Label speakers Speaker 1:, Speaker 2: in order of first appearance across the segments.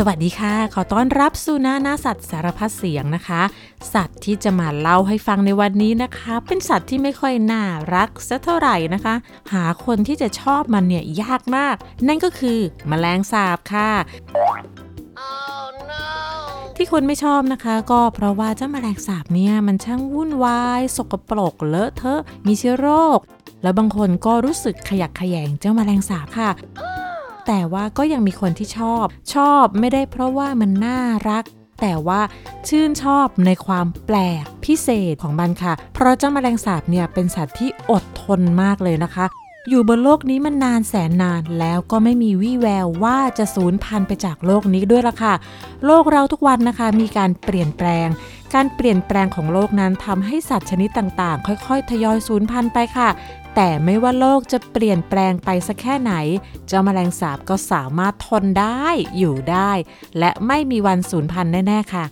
Speaker 1: สวัสดีค่ะ ขอต้อนรับสู่หน้าหน้าสัตว์สารพัดเสียงนะคะ สัตว์ที่จะมาเล่าให้ฟังในวันนี้นะคะ เป็นสัตว์ที่ไม่ค่อยน่ารักสักเท่าไหร่นะคะ หาคนที่จะชอบมันเนี่ยยากมาก นั่นก็คือมแมลงสาบค่ะที่คนไม่ชอบนะคะ ก็เพราะว่าเจ้าแมลงสาบเนี่ยมันช่างวุ่นวาย สกปรกเลอะเทอะมีเชื้อโรค แล้วบางคนก็รู้สึกขยักขยงเจ้าแมลงสาบค่ะ แต่ว่าก็ยังมีคนที่ชอบ ชอบไม่ได้เพราะว่ามันน่ารัก แต่ว่าชื่นชอบในความแปลกพิเศษของมันค่ะ เพราะเจ้าแมลงสาบเนี่ยเป็นสัตว์ที่อดทนมากเลยนะคะอยู่บนโลกนี้มันนานแสนนานแล้วก็ไม่มีวี่แววว่าจะสูญพันธุ์ไปจากโลกนี้ด้วยละค่ะ โลกเราทุกวันนะคะมีการเปลี่ยนแปลง การเปลี่ยนแปลงของโลกนั้นทำให้สัตว์ชนิดต่างๆ ค่อยๆ ทยอยสูญพันธุ์ไปค่ะ แต่ไม่ว่าโลกจะเปลี่ยนแปลงไปสักแค่ไหน เจ้าแมลงสาบก็สามารถทนได้อยู่ได้ และไม่มีวันสูญพันธุ์แน่ๆค่ะ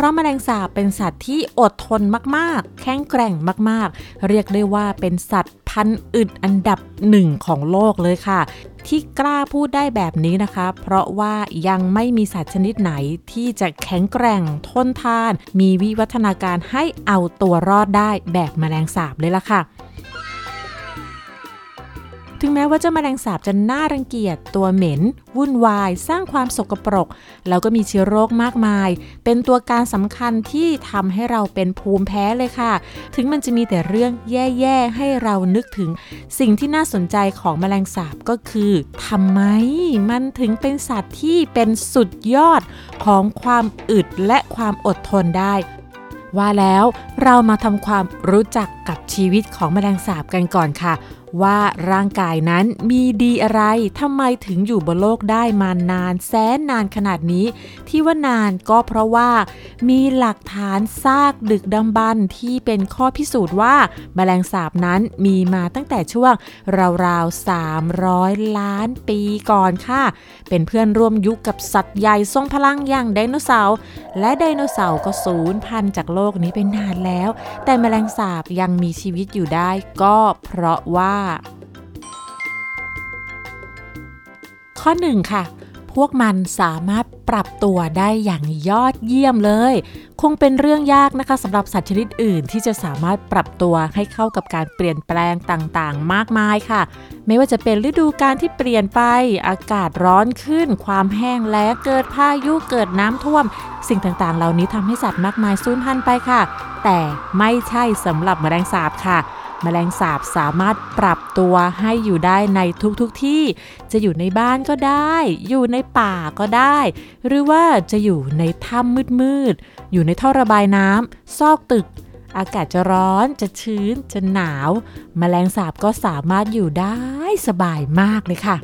Speaker 1: ราะแมลงสาบเป็นสัตว์ที่อดทนมากๆ แข็งแกร่งมากๆ เรียกได้ว่าเป็นสัตว์พันธุ์อึดอันดับหนึ่งของโลกเลยค่ะ ที่กล้าพูดได้แบบนี้นะคะ เพราะว่ายังไม่มีสัตว์ชนิดไหนที่จะแข็งแกร่งทนทาน มีวิวัฒนาการให้เอาตัวรอดได้แบบแมลงสาบเลยล่ะค่ะ ถึงแม้ว่าเจ้าแมลงสาบจะน่ารังเกียจตัวเหม็น วุ่นวาย สร้างความสกปรก แล้วก็มีเชื้อโรคมากมาย เป็นตัวการสำคัญที่ทำให้เราเป็นภูมิแพ้เลยค่ะ ถึงมันจะมีแต่เรื่องแย่ๆ ให้เรานึกถึง สิ่งที่น่าสนใจของแมลงสาบก็คือทำไมมันถึงเป็นสัตว์ที่เป็นสุดยอดของความอึดและความอดทนได้ว่าแล้วเรามาทำความรู้จักกับชีวิตของแมลงสาบกันก่อนค่ะ ว่าร่างกายนั้นมีดีอะไรทำไมถึงอยู่บนโลกได้มานานแสนนานขนาดนี้ ที่ว่านานก็เพราะว่า มีหลักฐานซากดึกดำบรรพ์ที่เป็นข้อพิสูจน์ว่าแมลงสาบนั้นมีมาตั้งแต่ช่วงราวๆ 300 ล้านปีก่อนค่ะ เป็นเพื่อนร่วมยุคกับสัตว์ใหญ่ทรงพลังอย่างไดโนเสาร์และไดโนเสาร์ก็สูญพันธุ์จากโลกนี้ไปนานแล้ว แต่แมลงสาบยังมีชีวิตอยู่ได้ก็เพราะว่าข้อ 1 ค่ะ พวกมันสามารถปรับตัวได้อย่างยอดเยี่ยมเลย คงเป็นเรื่องยากนะคะสำหรับสัตว์ชนิดอื่นที่จะสามารถปรับตัวให้เข้ากับการเปลี่ยนแปลงต่างๆ มากมายค่ะ ไม่ว่าจะเป็นฤดูกาลที่เปลี่ยนไป อากาศร้อนขึ้น ความแห้งแล้งเกิดพายุเกิดน้ำท่วม สิ่งต่างๆ เหล่านี้ทำให้สัตว์มากมายสูญพันธุ์ไปค่ะ แต่ไม่ใช่สำหรับแมลงสาบค่ะ แมลงสาบสามารถปรับตัวให้อยู่ได้ในทุกๆทที่ จะอยู่ในบ้านก็ได้ อยู่ในป่าก็ได้ หรือว่าจะอยู่ในถ้ำมืดๆ อยู่ในท่อระบายน้ำซอกตึก อากาศจะร้อนจะชื้นจะหนาวแมลงสาบก็สามารถอยู่ได้สบายมากเลยค่ะ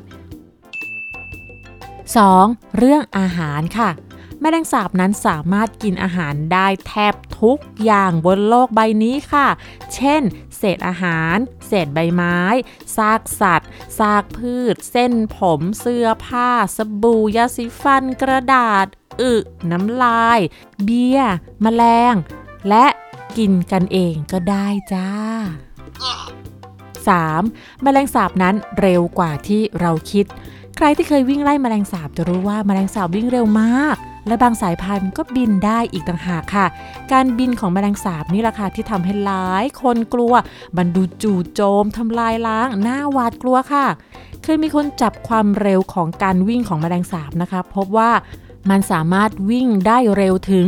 Speaker 1: 2. เรื่องอาหารค่ะ แมลงสาบนั้นสามารถกินอาหารได้แทบทุกอย่างบนโลกใบนี้ค่ะ เช่น เศษอาหาร เศษใบไม้ ซากสัตว์ ซากพืช เส้นผมเสื้อผ้า สบู่ยาสีฟัน กระดาษ อึน้ำลาย เบียร์แมลง และกินกันเองก็ได้จ้า 3. แมลงสาบนั้นเร็วกว่าที่เราคิด ใครที่เคยวิ่งไล่แมลงสาบจะรู้ว่าแมลงสาบวิ่งเร็วมาก และบางสายพันธุ์ก็บินได้อีกต่างหากค่ะ การบินของแมลงสาบนี่แหละค่ะที่ทำให้หลายคนกลัวมันดูจู่โจมทำลายล้างหน้าหวาดกลัวค่ะเคยมีคนจับความเร็วของการวิ่งของแมลงสาบนะคะ พบว่ามันสามารถวิ่งได้เร็วถึง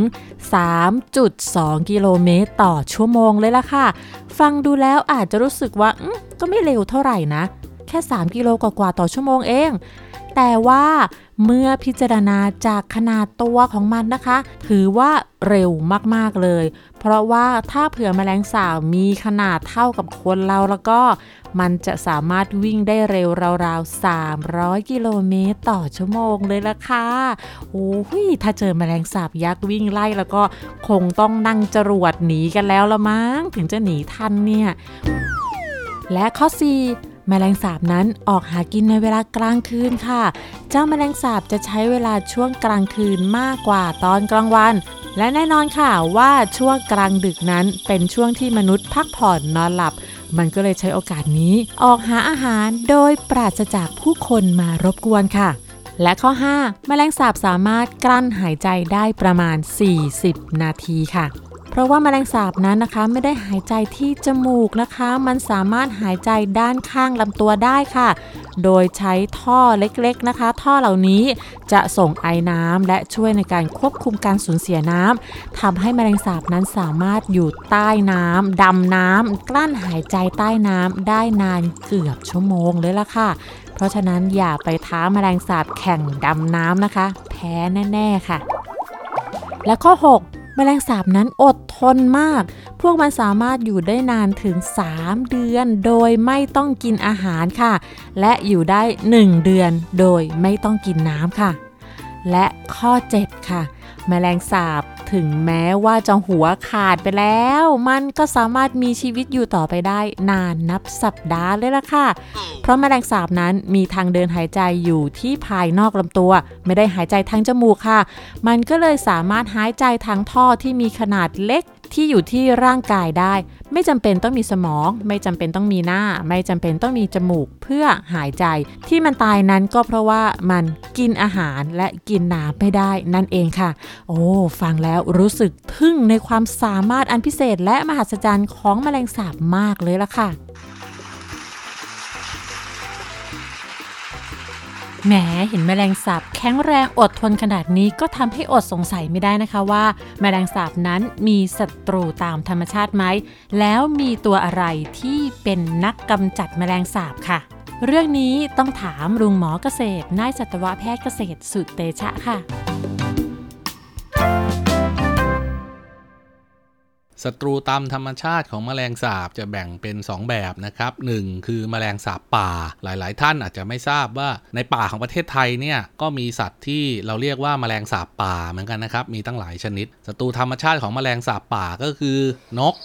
Speaker 1: 3.2 กิโลเมตรต่อชั่วโมงเลยล่ะค่ะ ฟังดูแล้วอาจจะรู้สึกว่าก็ไม่เร็วเท่าไหร่นะ แค่ 3 กิโลกว่าๆต่อชั่วโมงเองแต่ว่าเมื่อพิจารณาจากขนาดตัวของมันนะคะ ถือว่าเร็วมากๆเลย เพราะว่าถ้าเผื่อแมลงสาบมีขนาดเท่ากับคนเราแล้วก็ มันจะสามารถวิ่งได้เร็วราวๆ 300 กิโลเมตรต่อชั่วโมงเลยละค่ะ โอ้ยถ้าเจอแมลงสาบยักษ์วิ่งไล่แล้วก็คงต้องนั่งจรวดหนีกันแล้วละมั้ง ถึงจะหนีทันเนี่ย และข้อ 4 มลงสาบนั้นออกหากินในเวลากลางคืนค่ะ เจ้าแมลงสาบจะใช้เวลาช่วงกลางคืนมากกว่าตอนกลางวัน และแน่นอนค่ะว่าช่วงกลางดึกนั้นเป็นช่วงที่มนุษย์พักผ่อนนอนหลับ มันก็เลยใช้โอกาสนี้ ออกหาอาหารโดยปราศจากผู้คนมารบกวนค่ะและข้อ 5 แมลงสาบสามารถกลั้นหายใจได้ประมาณ 40 นาทีค่ะ เพราะว่าแมลงสาบนั้นนะคะไม่ได้หายใจที่จมูกนะคะ มันสามารถหายใจด้านข้างลำตัวได้ค่ะ โดยใช้ท่อเล็กๆนะคะ ท่อเหล่านี้จะส่งไอน้ำและช่วยในการควบคุมการสูญเสียน้ำทำให้แมลงสาบนั้นสามารถอยู่ใต้น้ำดำน้ำกลั้นหายใจใต้น้ำได้นานเกือบชั่วโมงเลยล่ะค่ะ เพราะฉะนั้นอย่าไปท้าแมลงสาบแข่งดำน้ำนะคะ แพ้แน่ ๆ ค่ะ และข้อ 6 แมลงสาบนั้นอดทนมาก พวกมันสามารถอยู่ได้นานถึง 3 เดือน โดยไม่ต้องกินอาหารค่ะ และอยู่ได้ 1 เดือนโดยไม่ต้องกินน้ำค่ะ และข้อ 7 ค่ะแมลงสาบ ถึงแม้ว่าจะหัวขาดไปแล้ว มันก็สามารถมีชีวิตอยู่ต่อไปได้นานนับสัปดาห์เลยล่ะค่ะ เพราะแมลงสาบนั้นมีทางเดินหายใจอยู่ที่ภายนอกลำตัว ไม่ได้หายใจทางจมูกค่ะ มันก็เลยสามารถหายใจทางท่อที่มีขนาดเล็ก ที่อยู่ที่ร่างกายได้ ไม่จำเป็นต้องมีสมอง ไม่จำเป็นต้องมีหน้า ไม่จำเป็นต้องมีจมูกเพื่อหายใจ ที่มันตายนั้นก็เพราะว่ามันกินอาหารและกินน้ำไม่ได้นั่นเองค่ะ โอ้ฟังแล้วรู้สึกทึ่งในความสามารถอันพิเศษและมหัศจรรย์ของแมลงสาบมากเลยล่ะค่ะ แหมเห็นแมลงสาบแข็งแรงอดทนขนาดนี้ก็ทำให้อดสงสัยไม่ได้นะคะว่า แมลงสาบนั้นมีศัตรูตามธรรมชาติไหม แล้วมีตัวอะไรที่เป็นนักกำจัดแมลงสาบค่ะ เรื่องนี้ต้องถามลุงหมอเกษตรนายสัตวแพทย์เกษตรสุดเตชะค่ะ
Speaker 2: ศัตรูตามธรรมชาติของแมลงสาบจะแบ่งเป็น 2 แบบนะครับหนึ่งคือแมลงสาบป่า หลาย ๆ ท่านอาจจะไม่ทราบว่าในป่าของประเทศไทยเนี่ยก็มีสัตว์ที่เราเรียกว่าแมลงสาบป่าเหมือนกันนะครับ มีตั้งหลายชนิดศัตรูธรรมชาติของแมลงสาบป่าก็คือนก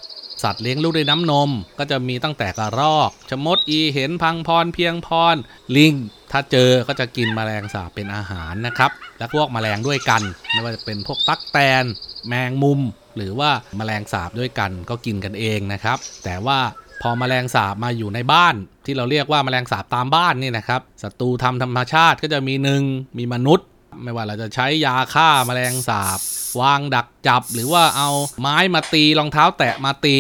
Speaker 2: สัตว์เลี้ยงลูกด้วยน้ำนม ก็จะมีตั้งแต่กระรอก ชมดอีเห็นพังพรเพียงพร ลิง ถ้าเจอก็จะกินแมลงสาบเป็นอาหารนะครับ และพวกแมลงด้วยกัน ไม่ว่าจะเป็นพวกตั๊กแตน แมงมุม หรือว่าแมลงสาบด้วยกันก็กินกันเองนะครับ แต่ว่าพอแมลงสาบมาอยู่ในบ้าน ที่เราเรียกว่าแมลงสาบตามบ้านนี่นะครับศัตรูทำธรรมชาติก็จะมีหนึ่งมีมนุษย์ ไม่ว่าเราจะใช้ยาฆ่าแมลงสาบ วางดักจับ หรือว่าเอาไม้มาตีรองเท้าแตะมาตี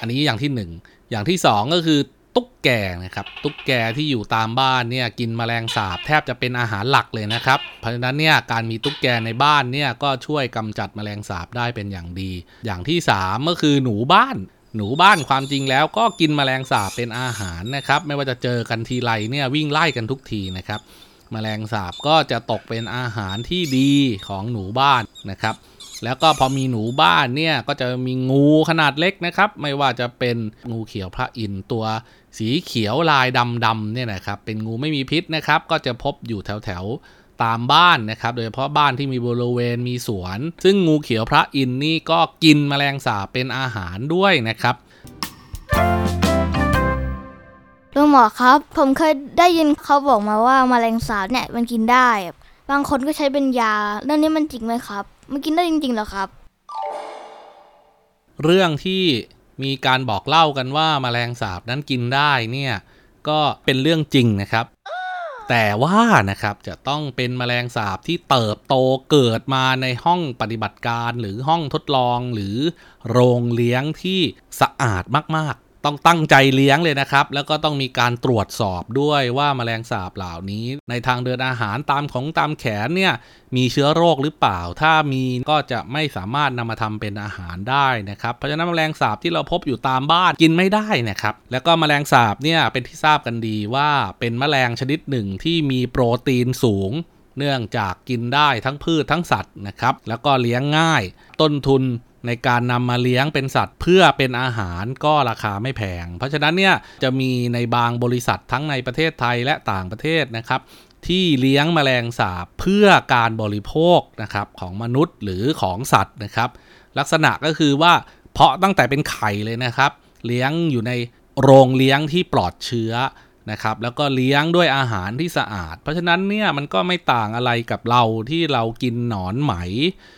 Speaker 2: อันนี้อย่างที่หนึ่งอย่างที่สองก็คือ ตุ๊กแกนะครับตุ๊กแกที่อยู่ตามบ้านเนี่ยกินแมลงสาบแทบจะเป็นอาหารหลักเลยนะครับเพราะฉะนั้นเนี่ยการมีตุ๊กแกในบ้านเนี่ยก็ช่วยกำจัดแมลงสาบได้เป็นอย่างดี อย่างที่สามก็คือหนูบ้านหนูบ้านความจริงแล้วก็กินแมลงสาบเป็นอาหารนะครับไม่ว่าจะเจอกันทีไรเนี่ยวิ่งไล่กันทุกทีนะครับแมลงสาบก็จะตกเป็นอาหารที่ดีของหนูบ้านนะครับ แล้วก็พอมีหนูบ้านเนี่ยก็จะมีงูขนาดเล็กนะครับ ไม่ว่าจะเป็นงูเขียวพระอินทร์ตัว สีเขียวลายดำๆเนี่ยนะครับเป็นงูไม่มีพิษนะครับ ก็จะพบอยู่แถวๆตามบ้านนะครับ โดยเฉพาะบ้านที่มีบริเวณมีสวน ซึ่งงูเขียวพระอินทร์นี่ก็กินแมลงสาบเป็นอาหารด้วยนะครับ
Speaker 3: ลุงหมอครับ ผมเคยได้ยินเขาบอกมาว่าแมลงสาบเนี่ยมันกินได้ บางคนก็ใช้เป็นยาเรื่องนี้มันจริงไหมครับ มันกินได้จริงๆเหรอครับ
Speaker 2: เรื่องที่ มีการบอกเล่ากันว่าแมลงสาบนั้นกินได้เนี่ยก็เป็นเรื่องจริงนะครับ แต่ว่านะครับจะต้องเป็นแมลงสาบที่เติบโตเกิดมาในห้องปฏิบัติการหรือห้องทดลองหรือโรงเลี้ยงที่สะอาดมาก ต้องตั้งใจเลี้ยงเลยนะครับ แล้วก็ต้องมีการตรวจสอบด้วยว่าแมลงสาบเหล่านี้ ในทางเดินอาหารตามของตามแขนเนี่ยมีเชื้อโรคหรือเปล่า ถ้ามีก็จะไม่สามารถนำมาทำเป็นอาหารได้นะครับ เพราะฉะนั้นแมลงสาบที่เราพบอยู่ตามบ้านกินไม่ได้นะครับ แล้วก็แมลงสาบเนี่ยเป็นที่ทราบกันดีว่าเป็นแมลงชนิดหนึ่งที่มีโปรตีนสูง เนื่องจากกินได้ทั้งพืชทั้งสัตว์นะครับ แล้วก็เลี้ยงง่าย ต้นทุน ในการนำมาเลี้ยงเป็นสัตว์เพื่อเป็นอาหารก็ราคาไม่แพง เพราะฉะนั้นเนี่ยจะมีในบางบริษัททั้งในประเทศไทยและต่างประเทศนะครับ ที่เลี้ยงแมลงสาบเพื่อการบริโภคนะครับของมนุษย์หรือของสัตว์นะครับ ลักษณะก็คือว่าเพาะตั้งแต่เป็นไข่เลยนะครับ เลี้ยงอยู่ในโรงเลี้ยงที่ปลอดเชื้อ นะครับแล้วก็เลี้ยงด้วยอาหารที่สะอาด เพราะฉะนั้นเนี่ยมันก็ไม่ต่างอะไรกับเราที่เรากินหนอนไหม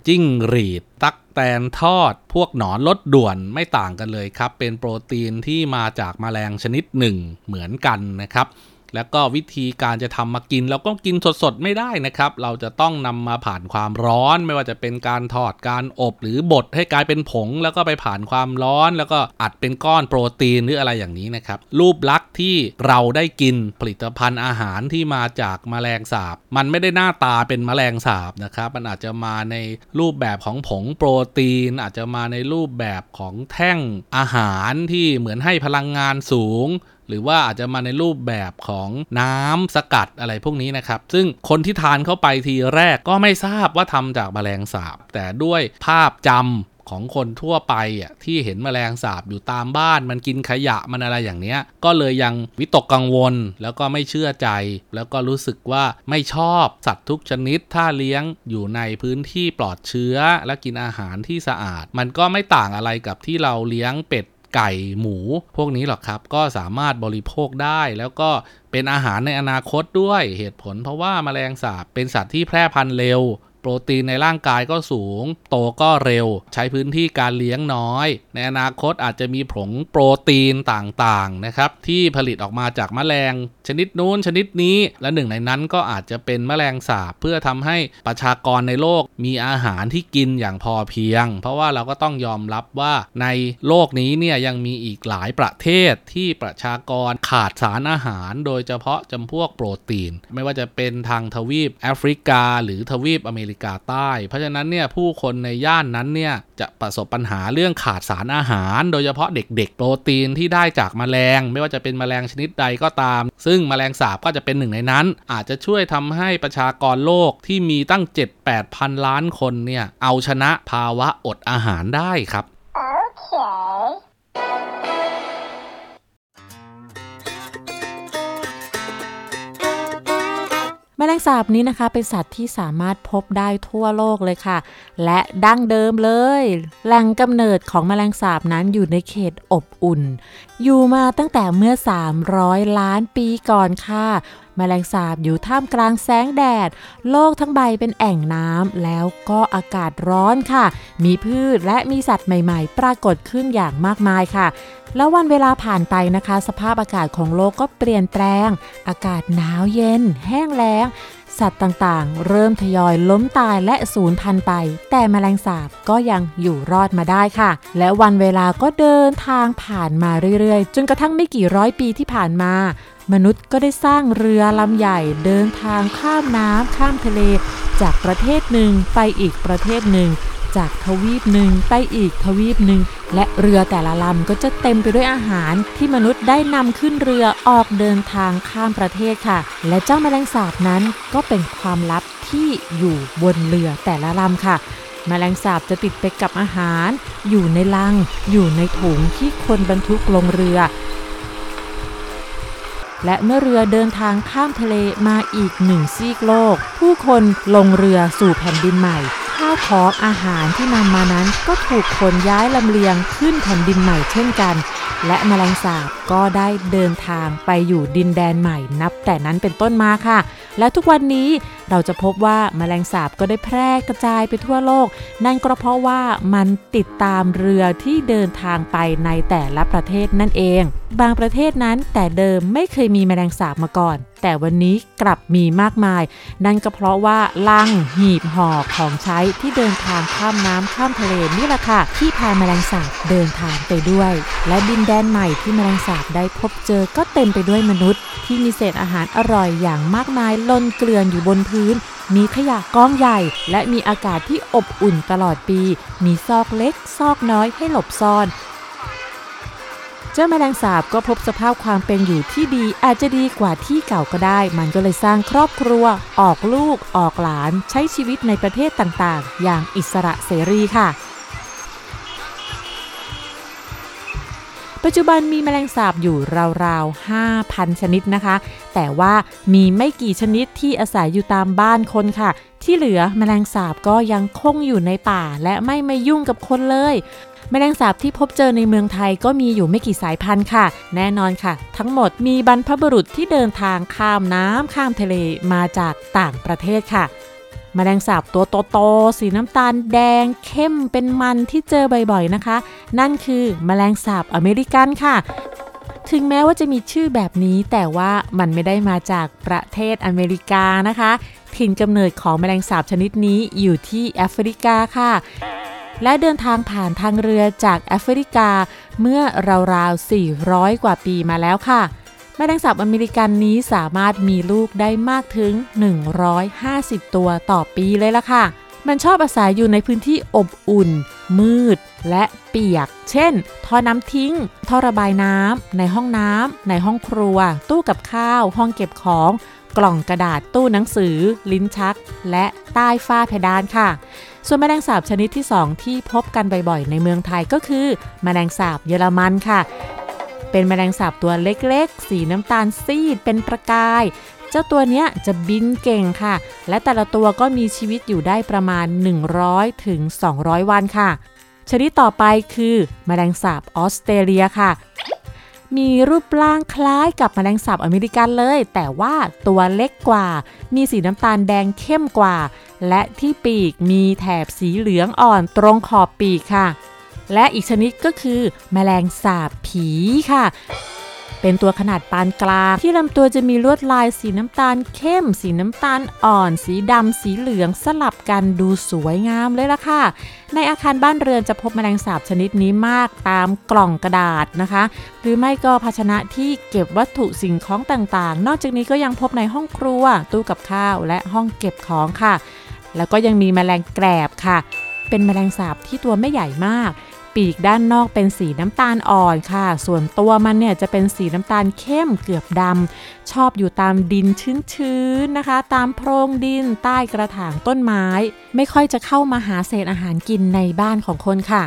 Speaker 2: จิ้งหรีด ตักแตนทอด พวกหนอนลดด่วนไม่ต่างกันเลยครับ เป็นโปรตีนที่มาจากแมลงชนิดหนึ่งเหมือนกันนะครับ แล้วก็วิธีการจะทำมากินเราก็กินสดๆไม่ได้นะครับ เราจะต้องนำมาผ่านความร้อน ไม่ว่าจะเป็นการทอดการอบหรือบดให้กลายเป็นผง แล้วก็ไปผ่านความร้อน แล้วก็อัดเป็นก้อนโปรตีนหรืออะไรอย่างนี้นะครับ รูปลักษณ์ที่เราได้กินผลิตภัณฑ์อาหารที่มาจากแมลงสาบ มันไม่ได้หน้าตาเป็นแมลงสาบนะครับ มันอาจจะมาในรูปแบบของผงโปรตีน อาจจะมาในรูปแบบของแท่งอาหารที่เหมือนให้พลังงานสูง หรือว่าอาจจะมาในรูปแบบของน้ำสกัดอะไรพวกนี้นะครับ ซึ่งคนที่ทานเข้าไปทีแรกก็ไม่ทราบว่าทำจากแมลงสาบ แต่ด้วยภาพจำของคนทั่วไปอะที่เห็นแมลงสาบอยู่ตามบ้านมันกินขยะมันอะไรอย่างเนี้ย ก็เลยยังวิตกกังวลแล้วก็ไม่เชื่อใจ แล้วก็รู้สึกว่าไม่ชอบสัตว์ทุกชนิด ถ้าเลี้ยงอยู่ในพื้นที่ปลอดเชื้อ และกินอาหารที่สะอาด มันก็ไม่ต่างอะไรกับที่เราเลี้ยงเป็ด ไก่หมูพวกนี้หรอกครับ ก็สามารถบริโภคได้แล้วก็เป็นอาหารในอนาคตด้วยเหตุผล เพราะว่าแมลงสาบเป็นสัตว์ที่แพร่พันธุ์เร็ว โปรตีนในร่างกายก็สูง โตก็เร็ว ใช้พื้นที่การเลี้ยงน้อย ในอนาคตอาจจะมีผงโปรตีนต่างๆนะครับที่ผลิตออกมาจากแมลง ชนิดนู้นชนิดนี้ และหนึ่งในนั้นก็อาจจะเป็นแมลงสาบ เพื่อทำให้ประชากรในโลกมีอาหารที่กินอย่างพอเพียง เพราะว่าเราก็ต้องยอมรับว่าในโลกนี้เนี่ยยังมีอีกหลายประเทศที่ประชากรขาดสารอาหาร โดยเฉพาะจำพวกโปรตีน ไม่ว่าจะเป็นทางทวีปแอฟริกา หรือทวีปอเมริกาใต้ เพราะฉะนั้นเนี่ยผู้คนในย่านนั้นเนี่ยจะประสบปัญหาเรื่องขาดสารอาหาร โดยเฉพาะเด็กๆ โปรตีนที่ได้จากแมลง ไม่ว่าจะเป็นแมลงชนิดใดก็ตาม ซึ่งแมลงสาบก็จะเป็นหนึ่งในนั้น อาจจะช่วยทำให้ประชากรโลกที่มีตั้ง 7-8พันล้านคนเนี่ยเอาชนะภาวะอดอาหารได้ครับ
Speaker 4: Okay.
Speaker 1: แมลงสาบนี้นะคะ เป็นสัตว์ที่สามารถพบได้ทั่วโลกเลยค่ะ และดั้งเดิมเลย แหล่งกำเนิดของแมลงสาบนั้นอยู่ในเขตอบอุ่น อยู่มาตั้งแต่เมื่อ 300 ล้านปีก่อนค่ะแมลงสาบอยู่ท่ามกลางแสงแดด โลกทั้งใบเป็นแอ่งน้ำแล้วก็อากาศร้อนค่ะ มีพืชและมีสัตว์ใหม่ๆ ปรากฏขึ้นอย่างมากมายค่ะแล้ววันเวลาผ่านไปนะคะ สภาพอากาศของโลกก็เปลี่ยนแปลง อากาศหนาวเย็น แห้งแล้ง สัตว์ต่างๆ เริ่มทยอยล้มตายและสูญพันธุ์ไป แต่แมลงสาบก็ยังอยู่รอดมาได้ค่ะ และวันเวลาก็เดินทางผ่านมาเรื่อยๆ จนกระทั่งไม่กี่ร้อยปีที่ผ่านมา มนุษย์ก็ได้สร้างเรือลำใหญ่เดินทางข้ามน้ำข้ามทะเล จากประเทศหนึ่งไปอีกประเทศหนึ่ง จากทวีปหนึ่งไปอีกทวีปหนึ่ง และเรือแต่ละลำก็จะเต็มไปด้วยอาหารที่มนุษย์ได้นำขึ้นเรือออกเดินทางข้ามประเทศค่ะ และเจ้าแมลงสาบนั้นก็เป็นความลับที่อยู่บนเรือแต่ละลำค่ะแมลงสาบจะติดไปกับอาหาร อยู่ในลัง อยู่ในถุงที่คนบรรทุกลงเรือ และเมื่อเรือเดินทางข้ามทะเลมาอีกหนึ่งซีกโลก ผู้คนลงเรือสู่แผ่นดินใหม่ ข้าวของอาหารที่นำมานั้นก็ถูกขนย้ายลำเลียงขึ้นแผ่นดินใหม่เช่นกัน และแมลงสาบก็ได้เดินทางไปอยู่ดินแดนใหม่นับ แต่นั้นเป็นต้นมาค่ะ และทุกวันนี้เราจะพบว่าแมลงสาบก็ได้แพร่กระจายไปทั่วโลก นั่นก็เพราะว่ามันติดตามเรือที่เดินทางไปในแต่ละประเทศนั่นเอง บางประเทศนั้นแต่เดิมไม่เคยมีแมลงสาบมาก่อน แต่วันนี้กลับมีมากมาย นั่นก็เพราะว่าลังหีบห่อของใช้ที่เดินทางข้ามน้ำข้ามทะเลนี่แหละค่ะ ที่พาแมลงสาบเดินทางไปด้วย และดินแดนใหม่ที่แมลงสาบได้พบเจอก็เต็มไปด้วยมนุษย์ ที่มีเศษอาหารอร่อยอย่างมากมายล่นเกลื่อนอยู่บนพื้นมีขยะก้องใหญ่ และมีอากาศที่อบอุ่นตลอดปี มีซอกเล็ก ซอกน้อยให้หลบซ่อน จ้าแมลงสาบก็พบสภาพความเป็นอยู่ที่ดีอาจจะดีกว่าที่เก่าก็ได้ มันก็เลยสร้างครอบครัว ออกลูก ออกหลาน ใช้ชีวิตในประเทศต่างๆ อย่างอิสระเสรีค่ะปัจจุบันมีแมลงสาบอยู่ราวๆ 5,000 ชนิดนะคะ แต่ว่ามีไม่กี่ชนิดที่อาศัยอยู่ตามบ้านคนค่ะ ที่เหลือแมลงสาบก็ยังคงอยู่ในป่าและไม่มายุ่งกับคนเลย แมลงสาบที่พบเจอในเมืองไทยก็มีอยู่ไม่กี่สายพันธุ์ค่ะ แน่นอนค่ะ ทั้งหมดมีบรรพบุรุษที่เดินทางข้ามน้ำข้ามทะเลมาจากต่างประเทศค่ะแมลงสาบตัวโตๆสีน้ำตาลแดงเข้มเป็นมันที่เจอบ่อยๆนะคะ นั่นคือแมลงสาบอเมริกันค่ะ ถึงแม้ว่าจะมีชื่อแบบนี้แต่ว่ามันไม่ได้มาจากประเทศอเมริกานะคะ ถิ่นกำเนิดของแมลงสาบชนิดนี้อยู่ที่แอฟริกาค่ะ และเดินทางผ่านทางเรือจากแอฟริกาเมื่อราวๆ 400 กว่าปีมาแล้วค่ะ แมลงสาบอเมริกันนี้สามารถมีลูกได้มากถึง 150 ตัวต่อปีเลยล่ะค่ะ มันชอบอาศัยอยู่ในพื้นที่อบอุ่น มืด และเปียก เช่น ท่อน้ำทิ้ง ท่อระบายน้ำ ในห้องน้ำ ในห้องครัว ตู้กับข้าว ห้องเก็บของกล่องกระดาษตู้หนังสือ ลิ้นชัก และใต้ฝ้าเพดานค่ะ ส่วนแมลงสาบชนิดที่ 2 ที่พบกันบ่อยๆ ในเมืองไทยก็คือ แมลงสาบเยอรมันค่ะ เป็นแมลงสาบตัวเล็กๆ สีน้ำตาลซีด เป็นประกาย เจ้าตัวเนี้ยจะบินเก่งค่ะ และแต่ละตัวก็มีชีวิตอยู่ได้ประมาณ 100ถึง200 วันค่ะ ชนิดต่อไปคือ แมลงสาบออสเตรเลียค่ะ มีรูปร่างคล้ายกับแมลงสาบอเมริกันเลย แต่ว่าตัวเล็กกว่า มีสีน้ำตาลแดงเข้มกว่า และที่ปีกมีแถบสีเหลืองอ่อนตรงขอบปีกค่ะ และอีกชนิดก็คือ แมลงสาบผีค่ะ เป็นตัวขนาดปานกลาง ที่ลำตัวจะมีลวดลายสีน้ำตาลเข้ม สีน้ำตาลอ่อน สีดำสีเหลืองสลับกันดูสวยงามเลยล่ะค่ะ ในอาคารบ้านเรือนจะพบแมลงสาบชนิดนี้มากตามกล่องกระดาษนะคะ หรือไม่ก็ภาชนะที่เก็บวัตถุสิ่งของต่างๆ นอกจากนี้ก็ยังพบในห้องครัว ตู้กับข้าวและห้องเก็บของค่ะ แล้วก็ยังมีแมลงแกรบค่ะ เป็นแมลงสาบที่ตัวไม่ใหญ่มาก ปีกด้านนอกเป็นสีน้ำตาลอ่อนค่ะ ส่วนตัวมันเนี่ยจะเป็นสีน้ำตาลเข้มเกือบดำชอบอยู่ตามดินชื้นๆนะคะ ตามโพรงดินใต้กระถางต้นไม้ ไม่ค่อยจะเข้ามาหาเศษอาหารกินในบ้านของคนค่ะ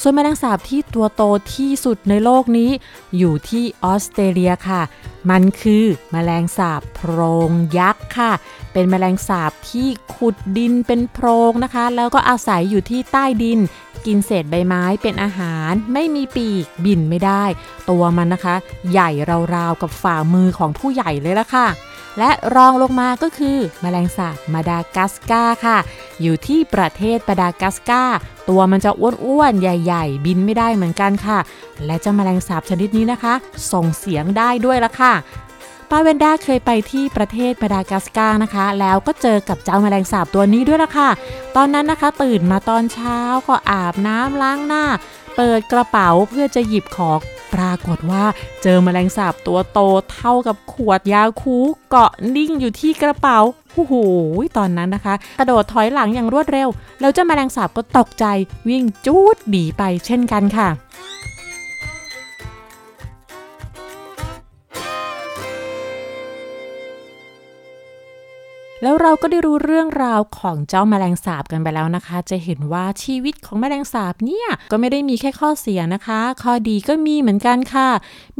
Speaker 1: ส่วนแมลงสาบที่ตัวโตที่สุดในโลกนี้ อยู่ที่ออสเตรเลียค่ะ มันคือแมลงสาบโพรงยักษ์ค่ะ เป็นแมลงสาบที่ขุดดินเป็นโพรงนะคะ แล้วก็อาศัยอยู่ที่ใต้ดิน กินเศษใบไม้เป็นอาหาร ไม่มีปีกบินไม่ได้ ตัวมันนะคะ ใหญ่ราวๆกับฝ่ามือของผู้ใหญ่เลยละค่ะ และรองลงมาก็คือแมลงสาบมาดากัสกาค่ะ อยู่ที่ประเทศมาดากัสกาตัวมันจะอ้วนๆ ใหญ่ ๆ บินไม่ได้เหมือนกันค่ะ และเจ้าแมลงสาบชนิดนี้นะคะ ส่งเสียงได้ด้วยละค่ะ ป้าเวนด้าเคยไปที่ประเทศมาดากัสการ์นะคะ แล้วก็เจอกับเจ้าแมลงสาบตัวนี้ด้วยล่ะค่ะ ตอนนั้นนะคะตื่นมาตอนเช้าก็อาบน้ำล้างหน้า เปิดกระเป๋าเพื่อจะหยิบของปรากฏว่าเจอแมลงสาบตัวโตเท่ากับขวดยาคูเกาะนิ่งอยู่ที่กระเป๋าโอ้โหตอนนั้นนะคะ กระโดดถอยหลังอย่างรวดเร็ว แล้วเจ้าแมลงสาบก็ตกใจวิ่งจูดหนีไปเช่นกันค่ะ แล้วเราก็ได้รู้เรื่องราวของเจ้าแมลงสาบกันไปแล้วนะคะ จะเห็นว่าชีวิตของแมลงสาบเนี่ยก็ไม่ได้มีแค่ข้อเสียนะคะ ข้อดีก็มีเหมือนกันค่ะ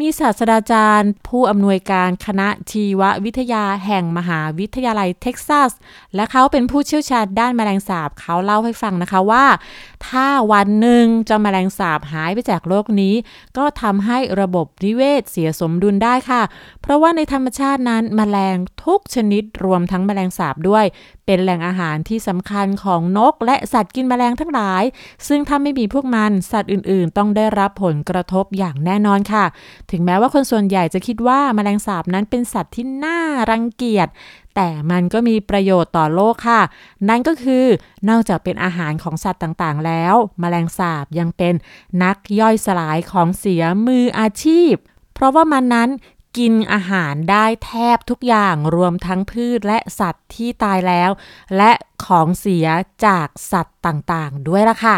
Speaker 1: มีศาสตราจารย์ ผู้อำนวยการคณะชีววิทยาแห่งมหาวิทยาลัยเท็กซัส และเขาเป็นผู้เชี่ยวชาญด้านแมลงสาบเขาเล่าให้ฟังนะคะว่า ถ้าวันหนึ่งเจ้าแมลงสาบหายไปจากโลกนี้ ก็ทำให้ระบบนิเวศเสียสมดุลได้ค่ะ เพราะว่าในธรรมชาตินั้นแมลงทุกชนิดรวมทั้งแมลงสาบด้วย เป็นแหล่งอาหารที่สำคัญของนก และสัตว์กินแมลงทั้งหลาย ซึ่งถ้าไม่มีพวกมันสัตว์อื่น ๆ ต้องได้รับผลกระทบอย่างแน่นอนค่ะ ถึงแม้ว่าคนส่วนใหญ่จะคิดว่าแมลงสาบนั้นเป็นสัตว์ที่น่ารังเกียจ แต่มันก็มีประโยชน์ต่อโลกค่ะ นั่นก็คือนอกจากเป็นอาหารของสัตว์ต่างๆ แล้วแมลงสาบยังเป็นนักย่อยสลายของเสียมืออาชีพ เพราะว่ามันนั้นกินอาหารได้แทบทุกอย่างรวมทั้งพืชและสัตว์ที่ตายแล้ว และของเสียจากสัตว์ต่างๆ ด้วยล่ะค่ะ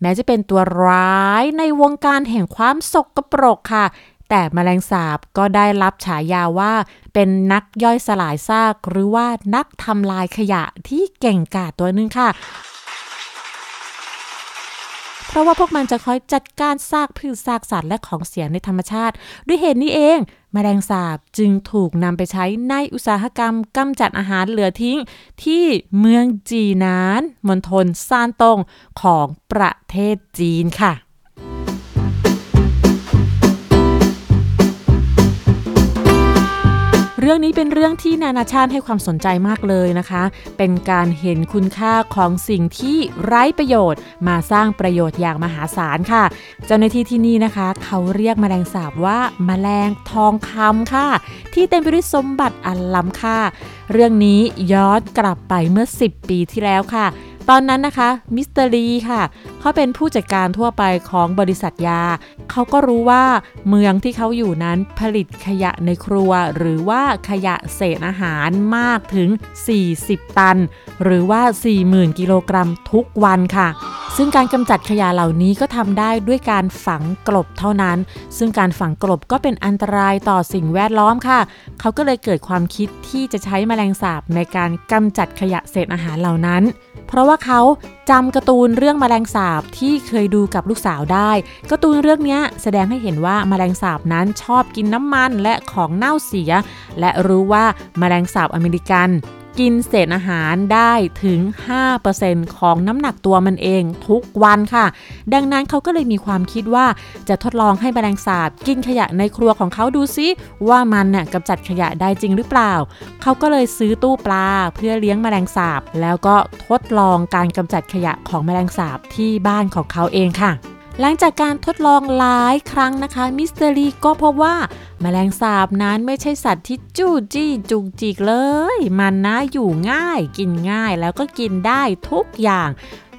Speaker 1: แม้จะเป็นตัวร้ายในวงการแห่งความสกปรกค่ะ แต่แมลงสาบก็ได้รับฉายาว่า เป็นนักย่อยสลายซาก หรือว่านักทำลายขยะที่เก่งกาจตัวหนึงค่ะ เพราะว่าพวกมันจะคอยจัดการซากพืชซากสัตว์และของเสียในธรรมชาติ ด้วยเหตุนี้เองแมลงสาบจึงถูกนำไปใช้ในอุตสาหกรรมกำจัดอาหารเหลือทิ้ง ที่เมืองจีนานมณฑลซานตงของประเทศจีนค่ะ เรื่องนี้เป็นเรื่องที่นานาชาติให้ความสนใจมากเลยนะคะ เป็นการเห็นคุณค่าของสิ่งที่ไร้ประโยชน์ มาสร้างประโยชน์อย่างมหาศาลค่ะ เจ้าหน้าที่ที่นี่นะคะ เขาเรียกแมลงสาบว่าแมลงทองคำค่ะ ที่เต็มไปด้วยสมบัติอันล้ำค่า เรื่องนี้ย้อนกลับไปเมื่อ 10 ปีที่แล้วค่ะ ตอนนั้นนะคะมิสเตอรีค่ะเขาเป็นผู้จัดการทั่วไปของบริษัทยา เขาก็รู้ว่าเมืองที่เขาอยู่นั้นผลิตขยะในครัว หรือว่าขยะเศษอาหารมากถึง 40 ตัน หรือว่า 40,000 กิโลกรัมทุกวันค่ะ ซึ่งการกำจัดขยะเหล่านี้ก็ทำได้ด้วยการฝังกลบเท่านั้น ซึ่งการฝังกลบก็เป็นอันตรายต่อสิ่งแวดล้อมค่ะ เขาก็เลยเกิดความคิดที่จะใช้แมลงสาบในการกำจัดขยะเศษอาหารเหล่านั้น เพราะว่าเขาจำการ์ตูนเรื่องแมลงสาบที่เคยดูกับลูกสาวได้การ์ตูนเรื่องนี้แสดงให้เห็นว่าแมลงสาบนั้นชอบกินน้ำมันและของเน่าเสีย และรู้ว่าแมลงสาบอเมริกัน กินเศษอาหารได้ถึง 5%ของน้ำหนักตัวมันเองทุกวันค่ะ ดังนั้นเขาก็เลยมีความคิดว่าจะทดลองให้แมลงสาบกินขยะในครัวของเขาดูซิว่ามันน่ะกำจัดขยะได้จริงหรือเปล่า เขาก็เลยซื้อตู้ปลาเพื่อเลี้ยงแมลงสาบ แล้วก็ทดลองการกำจัดขยะของแมลงสาบที่บ้านของเขาเองค่ะ หลังจากการทดลองหลายครั้งนะคะ มิสเตอรี่ก็พบว่าแมลงสาบนั้นไม่ใช่สัตว์ที่จู้จี้จุกจิกเลย มันนะอยู่ง่าย กินง่ายแล้วก็กินได้ทุกอย่าง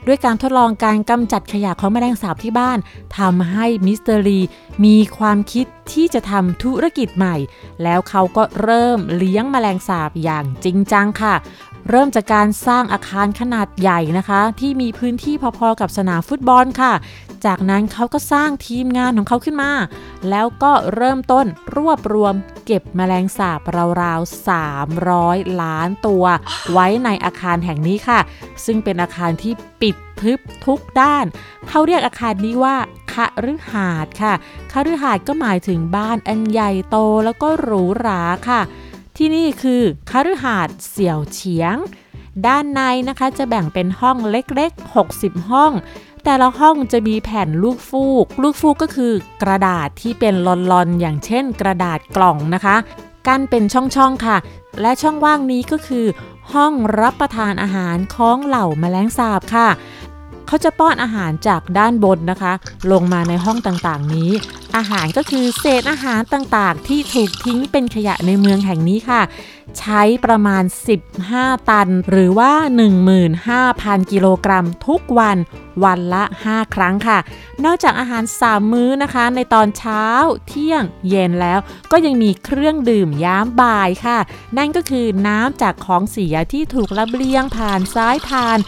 Speaker 1: ด้วยการทดลองการกำจัดขยะของแมลงสาบที่บ้านทำให้มิสเตอร์ลีมีความคิดที่จะทำธุรกิจใหม่ แล้วเขาก็เริ่มเลี้ยงแมลงสาบอย่างจริงจังค่ะเริ่มจากการสร้างอาคารขนาดใหญ่นะคะ ที่มีพื้นที่พอๆกับสนามฟุตบอลค่ะ จากนั้นเขาก็สร้างทีมงานของเขาขึ้นมา แล้วก็เริ่มต้นรวบรวมเก็บแมลงสาบราวๆ 300 ล้านตัว ไว้ในอาคารแห่งนี้ค่ะ ซึ่งเป็นอาคารที่ปิดทึบทุกด้าน เขาเรียกอาคารนี้ว่าคฤหาสน์ค่ะคฤหาสน์ก็หมายถึงบ้านอันใหญ่โตแล้วก็หรูหราค่ะ ที่นี่คือคฤหาสน์เสี่ยวเฉียง ด้านในนะคะจะแบ่งเป็นห้องเล็กๆ 60 ห้อง แต่ละห้องจะมีแผ่นลูกฟูก ลูกฟูกก็คือกระดาษที่เป็นลอนๆ อย่างเช่น กระดาษกล่องนะคะกั้นเป็นช่องๆค่ะ และช่องว่างนี้ก็คือ ห้องรับประทานอาหารของเหล่าแมลงสาบค่ะเขาจะป้อนอาหารจากด้านบนนะคะ ลงมาในห้องต่างๆนี้ อาหารก็คือเศษอาหารต่างๆ ที่ถูกทิ้งเป็นขยะในเมืองแห่งนี้ค่ะ ใช้ประมาณ 15 ตัน หรือว่า 15,000 กิโลกรัมทุกวันวันละ 5 ครั้งค่ะ นอกจากอาหาร 3 มื้อนะคะ ในตอนเช้าเที่ยงเย็นแล้ว ก็ยังมีเครื่องดื่มยามบ่ายค่ะ นั่นก็คือน้ำจากของเสียที่ถูกลำเลียงผ่านซ้ายพาน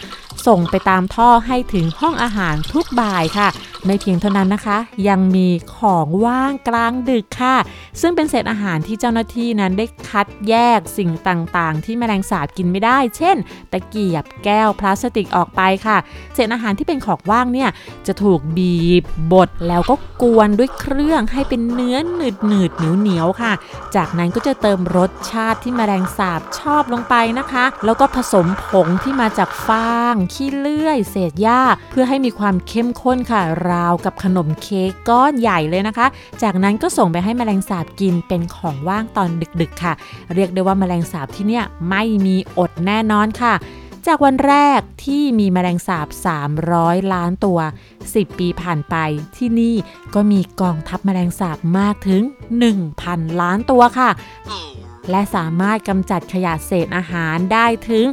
Speaker 1: ส่งไปตามท่อให้ถึงห้องอาหารทุกบ่ายค่ะ ไม่เพียงเท่านั้นนะคะ ยังมีของว่างกลางดึกค่ะ ซึ่งเป็นเศษอาหารที่เจ้าหน้าที่นั้นได้คัดแยกสิ่งต่างๆ ที่แมลงสาบกินไม่ได้ เช่น ตะเกียบแก้วพลาสติกออกไปค่ะ เศษอาหารที่เป็นของว่างเนี่ยจะถูกบีบบดแล้วก็กวนด้วยเครื่องให้เป็นเนื้อหนืดหนืดเหนียวเหนียวค่ะ จากนั้นก็จะเติมรสชาติที่แมลงสาบชอบลงไปนะคะ แล้วก็ผสมผงที่มาจากฟางขี้เลื่อย เศษหญ้า เพื่อให้มีความเข้มข้นค่ะราวกับขนมเค้กก้อนใหญ่เลยนะคะ จากนั้นก็ส่งไปให้แมลงสาบกินเป็นของว่างตอนดึกๆค่ะ เรียกได้ว่าแมลงสาบที่เนี่ยไม่มีอดแน่นอนค่ะจากวันแรกที่มีแมลงสาบ 300 ล้านตัว 10 ปีผ่านไปที่นี่ก็มีกองทัพแมลงสาบมากถึง 1,000 ล้านตัวค่ะ และสามารถกำจัดขยะเศษอาหารได้ถึง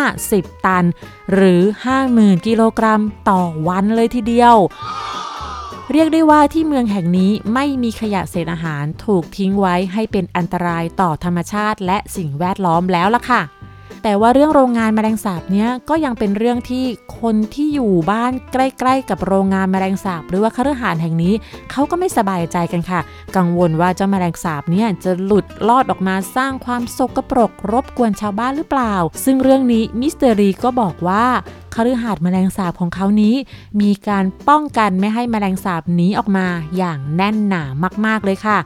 Speaker 1: 50 ตัน หรือ 50,000 กิโลกรัมต่อวันเลยทีเดียว เรียกได้ว่าที่เมืองแห่งนี้ไม่มีขยะเศษอาหารถูกทิ้งไว้ให้เป็นอันตรายต่อธรรมชาติและสิ่งแวดล้อมแล้วล่ะค่ะ แต่ว่าเรื่องโรงงานแมลงสาบเนี้ยก็ยังเป็นเรื่องที่คนที่อยู่บ้านใกล้ๆ กับโรงงานแมลงสาบ หรือว่าคฤหาสน์แห่งนี้เขาก็ไม่สบายใจกันค่ะ กังวลว่าเจ้าแมลงสาบเนี่ยจะหลุดลอดออกมาสร้างความสกปรก รบกวนชาวบ้านหรือเปล่า ซึ่งเรื่องนี้มิสเตอรีก็บอกว่าคฤหาสน์แมลงสาบของเขานี้ มีการป้องกันไม่ให้แมลงสาบหนีออกมาอย่างแน่นหนามากๆเลยค่ะ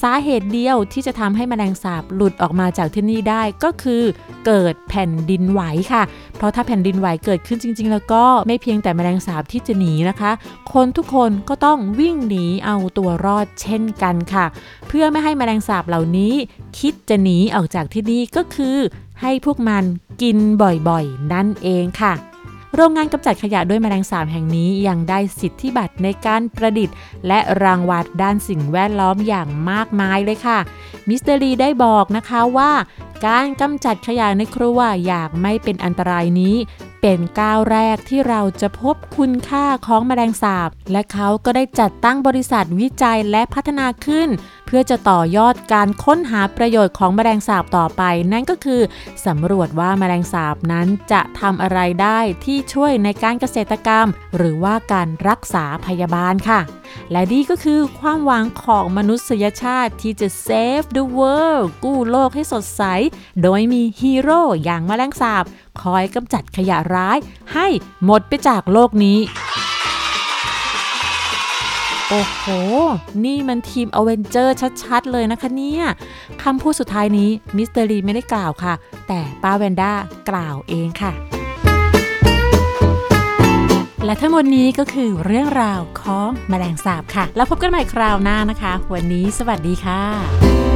Speaker 1: สาเหตุเดียวที่จะทำให้แมลงสาบหลุดออกมาจากที่นี่ได้ก็คือเกิดิดแผ่นดินไหวค่ะ เพราะถ้าแผ่นดินไหวเกิดขึ้นจริง ๆ แล้วก็ไม่เพียงแต่แมลงสาบที่จะหนีนะคะ คนทุกคนก็ต้องวิ่งหนีเอาตัวรอดเช่นกันค่ะ เพื่อไม่ให้แมลงสาบเหล่านี้ คิดจะหนีออกจากที่นี่ก็คือ ให้พวกมันกินบ่อยๆ นั่นเองค่ะโรงงานกำจัดขยะด้วยแมลงสาบแห่งนี้ยังได้สิทธิบัตรในการประดิษฐ์ และรางวัลด้านสิ่งแวดล้อมอย่างมากมายเลยค่ะ มิสเตอรีได้บอกนะคะว่า การกำจัดขยะในครัวอย่างไม่เป็นอันตรายนี้ เป็นก้าวแรกที่เราจะพบคุณค่าของแมลงสาบ และเขาก็ได้จัดตั้งบริษัทวิจัยและพัฒนาขึ้น เพื่อจะต่อยอดการค้นหาประโยชน์ของแมลงสาบต่อไป นั่นก็คือสำรวจว่าแมลงสาบนั้นจะทำอะไรได้ที่ช่วยในการเกษตรกรรม หรือว่าการรักษาพยาบาลค่ะ และนี่ก็คือความหวังของมนุษยชาติที่จะ save the world กู้โลกให้สดใส โดยมีฮีโร่อย่างแมลงสาบ คอยกำจัดขยะร้ายให้หมดไปจากโลกนี้ โอ้โห นี่มันทีมอเวนเจอร์ชัดๆ เลยนะคะเนี่ยคำพูดสุดท้ายนี้มิสเตอร์ลีไม่ได้กล่าวค่ะ แต่ป้าแวนด้ากล่าวเองค่ะและทั้งหมดนี้ก็คือเรื่องราวของแมลงสาบค่ะ แล้วพบกันใหม่คราวหน้านะคะ วันนี้สวัสดีค่ะ